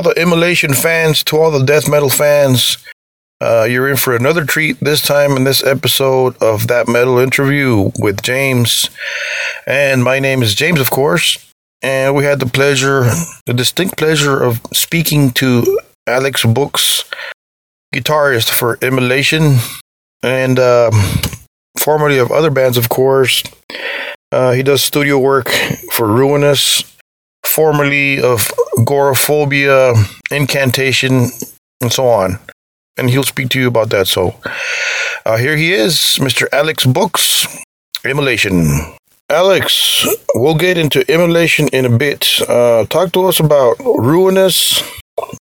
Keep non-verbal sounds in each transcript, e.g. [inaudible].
all the immolation fans, to all the death metal fans, uh, you're in for another treat this time in this episode of that metal interview with James. And my name is James, of course. And we had the pleasure, the distinct pleasure of speaking to Alex Bouks, guitarist for Immolation, and uh, formerly of other bands, of course. Uh, he does studio work for Ruinous, formerly of Goreaphobia, Incantation, and so on. And he'll speak to you about that. So uh, here he is, Mr. Alex Bouks, Immolation. Alex, we'll get into Immolation in a bit. Uh, talk to us about Ruinous.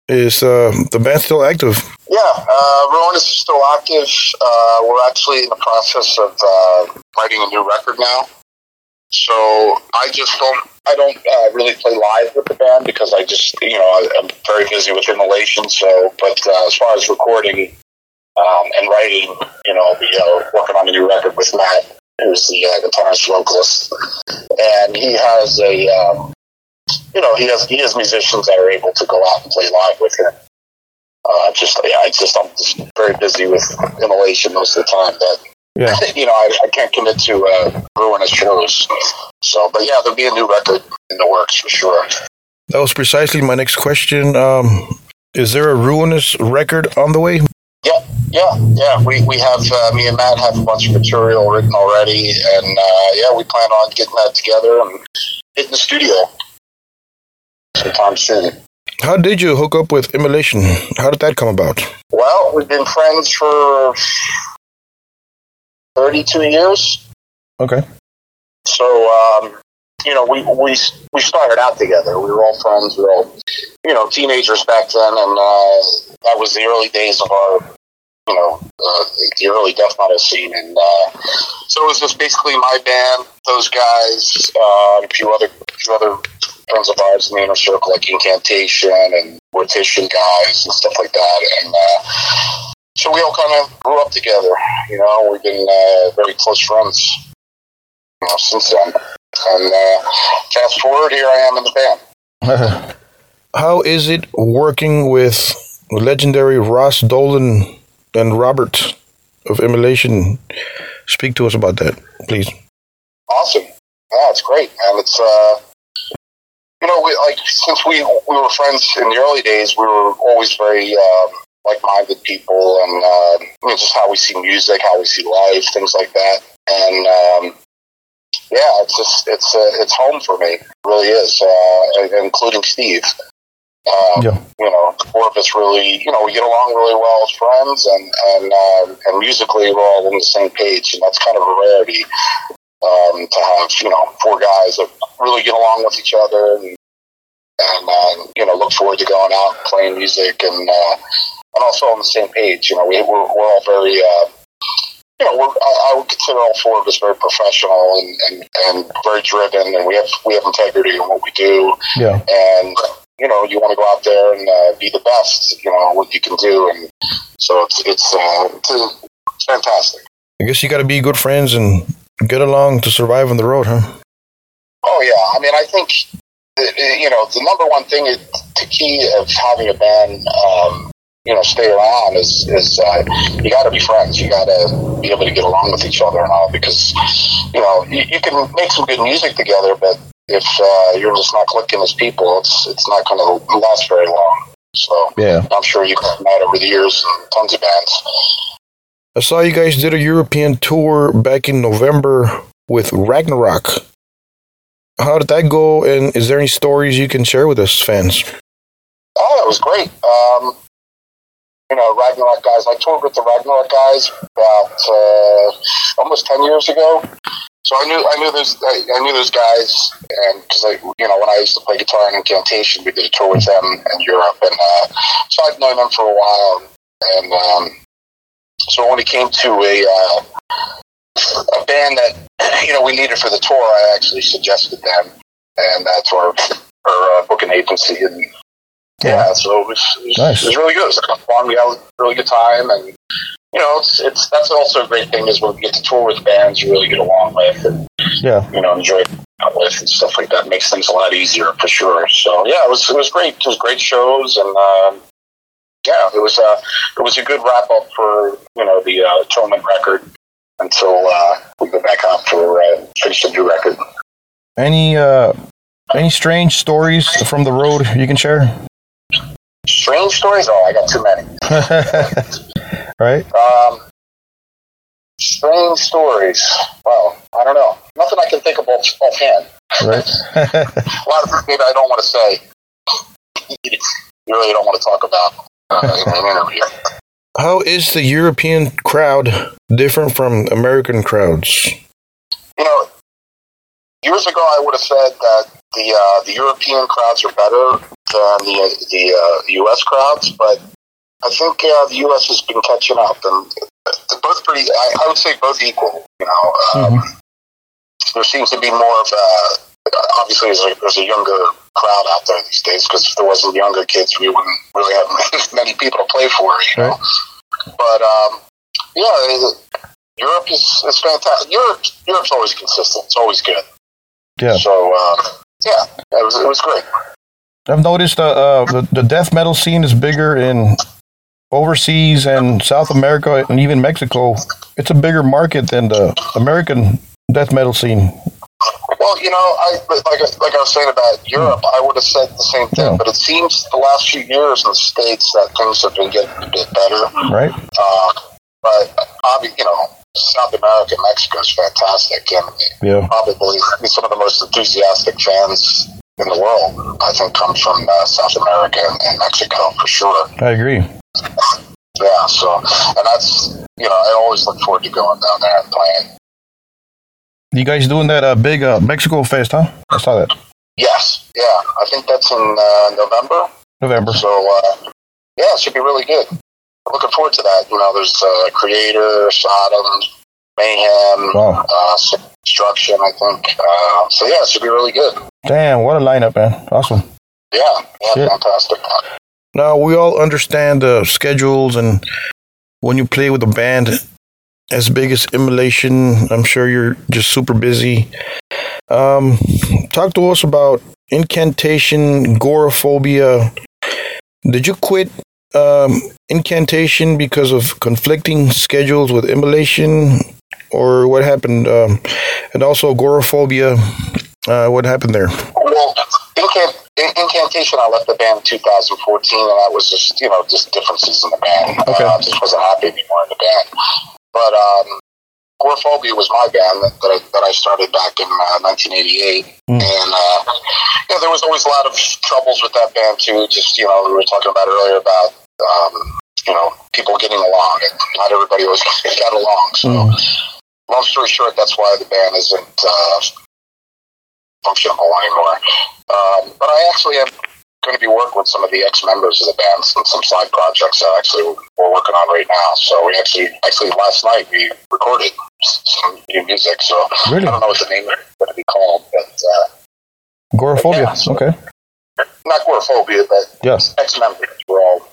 Is uh, the band still active? Yeah, uh, Ruinous is still active. Uh, we're actually in the process of uh, writing a new record now. So I just don't, I don't uh, really play live with the band because I just, you know, I, I'm very busy with Immolation. So, but uh, as far as recording um, and writing, you know, we are working on a new record with Matt, who's the uh, guitarist vocalist, and he has a, um, you know, he has he has musicians that are able to go out and play live with him. Uh, just yeah, I just I'm just very busy with Immolation most of the time that Yeah. [laughs] you know, I, I can't commit to uh, ruinous shows. So, but yeah, there'll be a new record in the works for sure. That was precisely my next question. Um, is there a Ruinous record on the way? Yeah, yeah, yeah. We we have uh, me and Matt have a bunch of material written already, and uh, yeah, we plan on getting that together and hitting the studio sometime soon. How did you hook up with Immolation? How did that come about? Well, we've been friends for thirty-two years. Okay. So, um, you know, we, we we started out together. We were all friends. We were all, you know, teenagers back then, and uh, that was the early days of our, you know, uh, the early death metal scene. And uh, so it was just basically my band, those guys, uh, a few other, a few other friends of ours in the inner circle, like Incantation and Mortician guys and stuff like that. And uh, so we all kind of grew up together. You know, we've been uh, very close friends you know, since then. And uh, fast forward, here I am in the band. [laughs] How is it working with the legendary Ross Dolan and Robert of Immolation? Speak to us about that, please. Awesome. Yeah, it's great, man. It's uh, you know, we like since we we were friends in the early days, we were always very um, like-minded people, and uh, you know, just how we see music, how we see life, things like that. And um, yeah, it's just it's uh, it's home for me. It really is, uh, including Steve. Um, Yeah. You know, the four of us really, you know, we get along really well as friends, and and um, and musically, we're all on the same page, and that's kind of a rarity um, to have, you know, four guys that really get along with each other and, and uh, you know, look forward to going out and playing music and uh, and also on the same page. You know, we, we're, we're all very, uh, you know, we're, I, I would consider all four of us very professional and, and, and very driven, and we have we have integrity in what we do, Yeah. and you know, you want to go out there and uh, be the best, you know, what you can do, and so it's it's uh, it's, it's fantastic. I guess you got to be good friends and get along to survive on the road, huh? Oh yeah, I mean, I think uh, uh, you know the number one thing, is, the key of having a band, um, you know, stay around is is uh, you got to be friends. You got to be able to get along with each other and all because you know you, you can make some good music together, but if uh, you're just not clicking as people, it's it's not going to last very long. So Yeah. I'm sure you've done that over the years in tons of bands. I saw you guys did a European tour back in November with Ragnarok. How did that go? And is there any stories you can share with us, fans? Oh, that was great. Um, you know, Ragnarok guys. I toured with the Ragnarok guys about uh, almost ten years ago. So I knew I knew those I, knew those guys, and because I you know when I used to play guitar in Incantation, we did a tour with them in Europe, and uh, so I've known them for a while. And um, so when it came to a uh, a band that you know we needed for the tour, I actually suggested them, and that's our our uh, booking agency, and yeah, so it was, it was, Nice. it was really good. It was fun. We had a really good time, and you know, it's it's that's also a great thing is when we get to tour with bands you really get along with, and Yeah. you know, enjoy out with and stuff like that makes things a lot easier for sure. So yeah, it was it was great. It was great shows and. Um, yeah, it was uh, it was a good wrap up for you know the uh, Atonement record until uh, we go back out for uh, finish the new record. Any uh, any strange stories from the road you can share? Strange stories? Oh, I got too many. [laughs] right? Um, strange stories. Well, I don't know. Nothing I can think of off, offhand. Right. [laughs] a lot of things maybe I don't want to say. you really don't want to talk about uh, in an interview. How is the European crowd different from American crowds? You know, years ago I would have said that the uh, the European crowds are better than the the uh, U.S. crowds, but I think uh, the U.S. has been catching up, and they're both pretty. I, I would say both equal. You know, um, mm-hmm. there seems to be more of a. Obviously, there's a, there's a younger crowd out there these days because if there wasn't younger kids, we wouldn't really have [laughs] many people to play for. You know, right. but um, yeah, Europe is, is fantastic. Europe Europe's always consistent. It's always good. Yeah. So uh, yeah, it was it was great. I've noticed uh, uh, the the death metal scene is bigger in overseas and South America and even Mexico. It's a bigger market than the American death metal scene. Well, you know, I like like I was saying about Europe, I would have said the same thing. Yeah. But it seems the last few years in the states that things have been getting a bit better. Right. Uh, but obviously, you know, South America, Mexico is fantastic, and yeah. probably some of the most enthusiastic fans in the world. I think comes from uh, South America and Mexico for sure. I agree. Yeah. So, and that's you know, I always look forward to going down there and playing. You guys doing that uh, big uh, Mexico Fest, huh? I saw that. Yes. Yeah. I think that's in uh, November. November. So, uh, yeah, it should be really good. I'm looking forward to that. You know, there's uh, Kreator, Sodom, Mayhem, wow. uh, Destruction, I think. Uh, so, yeah, it should be really good. Damn, what a lineup, man. Awesome. Yeah, yeah, fantastic. Now, we all understand the schedules and when you play with a band, as big as Immolation. I'm sure you're just super busy. Um, talk to us about incantation, Goreaphobia. Did you quit um, incantation because of conflicting schedules with Immolation, or what happened? Um, and also Goreaphobia. Uh, what happened there? Well, incant- incantation. I left the band in 2014, and that was just you know just differences in the band. Okay. Uh, I just wasn't happy anymore in the band. But um, Goreaphobia was my band that, that, I, that I started back in uh, 1988. Mm. And, uh, you know, there was always a lot of troubles with that band, too. Just, you know, we were talking about earlier about, um, you know, people getting along. And not everybody always got along. So, mm. long story short, that's why the band isn't uh, functional anymore. Um, but I actually am going to be working with some of the ex-members of the band and some side projects that actually we're working on right now. So we actually, actually last night we recorded some new music. So really? I don't know what the name is going to be called, but uh, Goreaphobia. Yeah, so okay. Not Goreaphobia, but yes, ex-members. We're all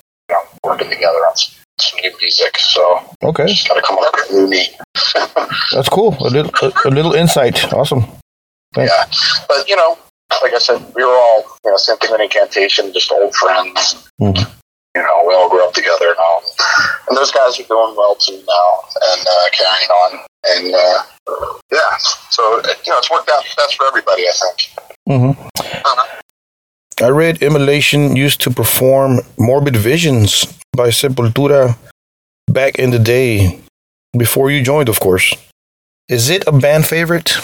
working together on some, some new music. So okay, just got to come up with new meat. [laughs] That's cool. A little, a, a little insight. Awesome. Thanks. Yeah, but you know, like I said, we were all, you know, same thing with incantation, just old friends. Mm-hmm. You know, we all grew up together and all. And those guys are doing well too now and uh, carrying on. And uh, yeah, so you know, it's worked out best for everybody, I think. Mm-hmm. I read Immolation used to perform Morbid Visions by Sepultura back in the day, before you joined, of course. Is it a band favorite?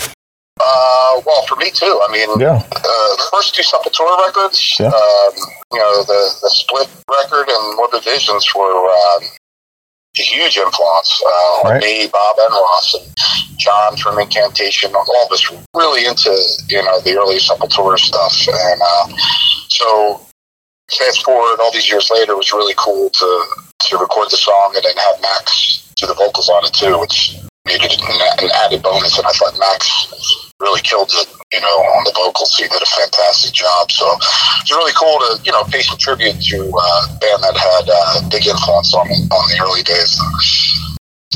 Uh, well, for me too. I mean, yeah. Uh, the first two Sepultura records, yeah. um, you know, the the Split record and Morbid Visions were um, huge influence uh, on me, Bob and Ross, and John from Incantation. All of us really into you know the early Sepultura stuff, and uh, so fast forward all these years later, it was really cool to to record the song and then have Max do the vocals on it too, which made it an, an added bonus. And I thought Max really killed it, you know, on the vocals. He did a fantastic job. So it's really cool to, you know, pay some tribute to uh, a band that had uh, big influence on on the early days.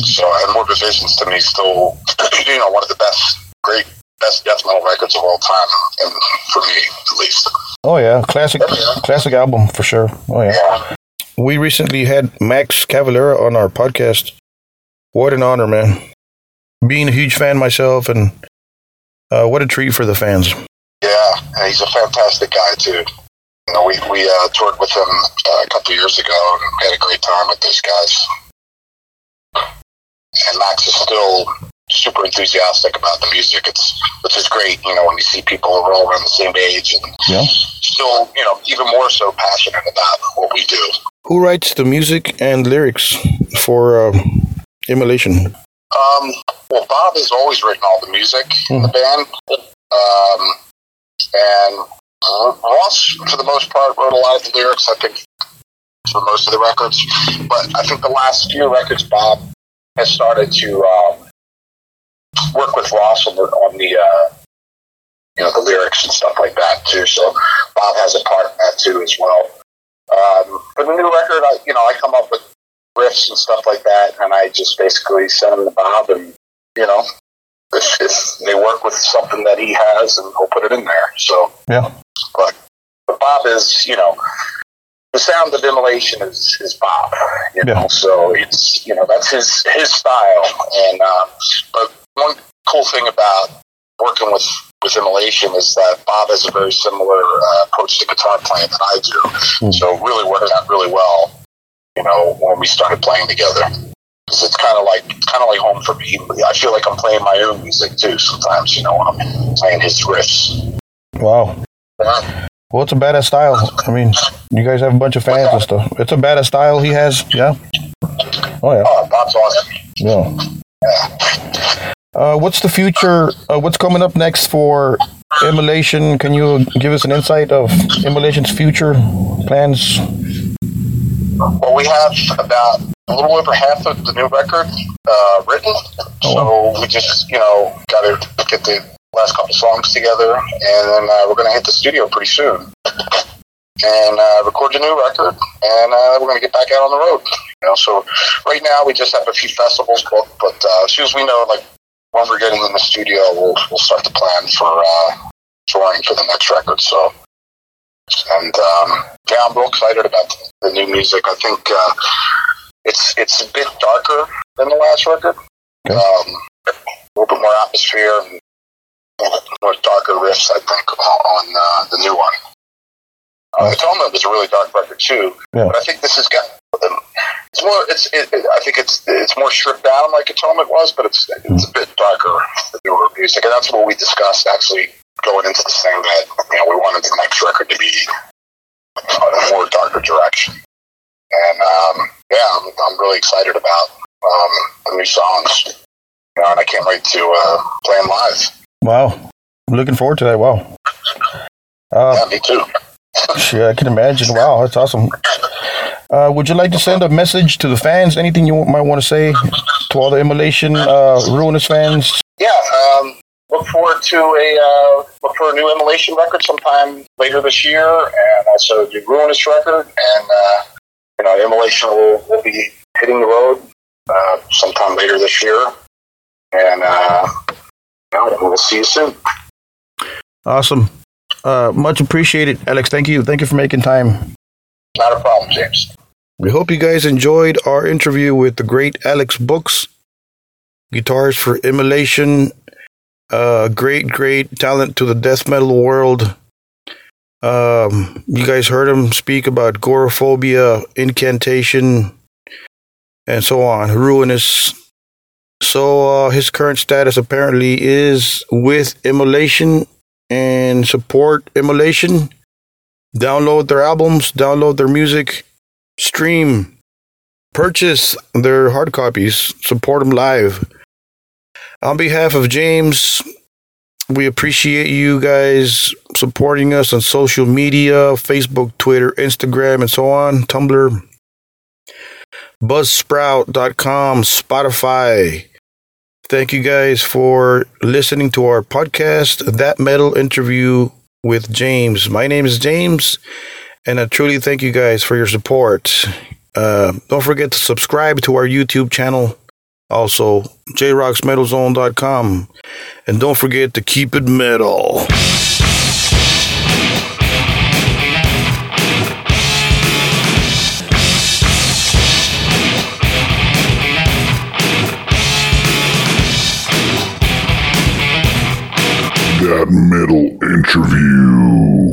So, and Morbid Visions to me still, [clears throat] you know, one of the best, great best death metal records of all time, and for me at least. Oh yeah, classic, classic album for sure. Oh yeah. Yeah. We recently had Max Cavalera on our podcast. What an honor, man! Being a huge fan myself, and uh, what a treat for the fans. Yeah, and he's a fantastic guy too. You know, we we uh, toured with him uh, a couple years ago and had a great time with those guys. And Max is still super enthusiastic about the music. It's which is great. You know, when you see people who are all around the same age and Yeah. still, you know, even more so passionate about what we do. Who writes the music and lyrics for uh, Immolation? Um, well, Bob has always written all the music in the band, um, and Ross, for the most part, wrote a lot of the lyrics. I think for most of the records, but I think the last few records, Bob has started to um, work with Ross on the on the uh, you know the lyrics and stuff like that too. So Bob has a part in that too as well. Um, for the new record, I you know I come up with riffs and stuff like that, and I just basically send them to Bob, and you know, if, if they work with something that he has, and he'll put it in there. So, Yeah. but but Bob is, you know, the sound of immolation is is Bob, you know, Yeah. so it's you know that's his his style, and uh, but one cool thing about working with with immolation is that Bob has a very similar uh, approach to guitar playing that I do, Hmm. so it really worked out really well you know, when we started playing together. 'Cause it's kind of like kind of like home for me. I feel like I'm playing my own music too sometimes. You know, when I'm playing his riffs. Wow. Yeah, Well, it's a badass style. I mean, you guys have a bunch of fans and stuff. It's a badass style he has. Yeah. Oh yeah. Oh, Bob's awesome. Yeah. Uh, what's the future? Uh, what's coming up next for Immolation? Can you give us an insight of Immolation's future plans? Well, we have about a little over half of the new record uh, written, Oh, so we just you know got to get the last couple songs together, and then uh, we're going to hit the studio pretty soon and uh, record the new record, and uh, we're going to get back out on the road. You know, so right now we just have a few festivals booked, but uh, as soon as we know like when we're getting in the studio, we'll we'll start to plan for uh, touring for the next record. So. And um, yeah, I'm real excited about the new music. I think uh, it's it's a bit darker than the last record. Okay. Um, a little bit more atmosphere and more darker riffs. I think on, on uh, the new one. Uh, Atonement was a really dark record too, Yeah. but I think this has got it's more. It's it, it- I think it's it's more stripped down like Atonement was, but it's it's a bit darker the newer music, and that's what we discussed actually going into this thing that you know we wanted the next record to be a more darker direction. And um, yeah, I'm, I'm really excited about um, the new songs. You know, and I can't wait to uh, play them live. Wow. I'm looking forward to that. Wow. Uh, Yeah, me too. yeah, I can imagine. Wow, that's awesome. Uh, would you like to send a message to the fans? Anything you might want to say to all the Immolation uh, Ruinous fans? Yeah, um, look forward to a uh, look for a new Immolation record sometime later this year, and also the Ruinous record. And uh, you know, Immolation will, will be hitting the road uh, sometime later this year, and uh, you know, we'll see you soon. Awesome. Uh, much appreciated, Alex. Thank you. Thank you for making time. Not a problem, James. We hope you guys enjoyed our interview with the great Alex Bouks, guitars for Immolation, uh, great, great talent to the death metal world. Um, you guys heard him speak about Goreaphobia, Incantation, and so on. Ruinous. So uh, his current status apparently is with Immolation and support Immolation. Download their albums, download their music stream, purchase their hard copies, support them live. On behalf of James, we appreciate you guys supporting us on social media Facebook, Twitter, Instagram, and so on, Tumblr, buzzsprout.com, Spotify. Thank you guys for listening to our podcast, That Metal Interview with James. My name is James. And I truly thank you guys for your support. Uh, don't forget to subscribe to our YouTube channel. Also, jrocksmetalzone.com. And don't forget to keep it metal. That metal interview.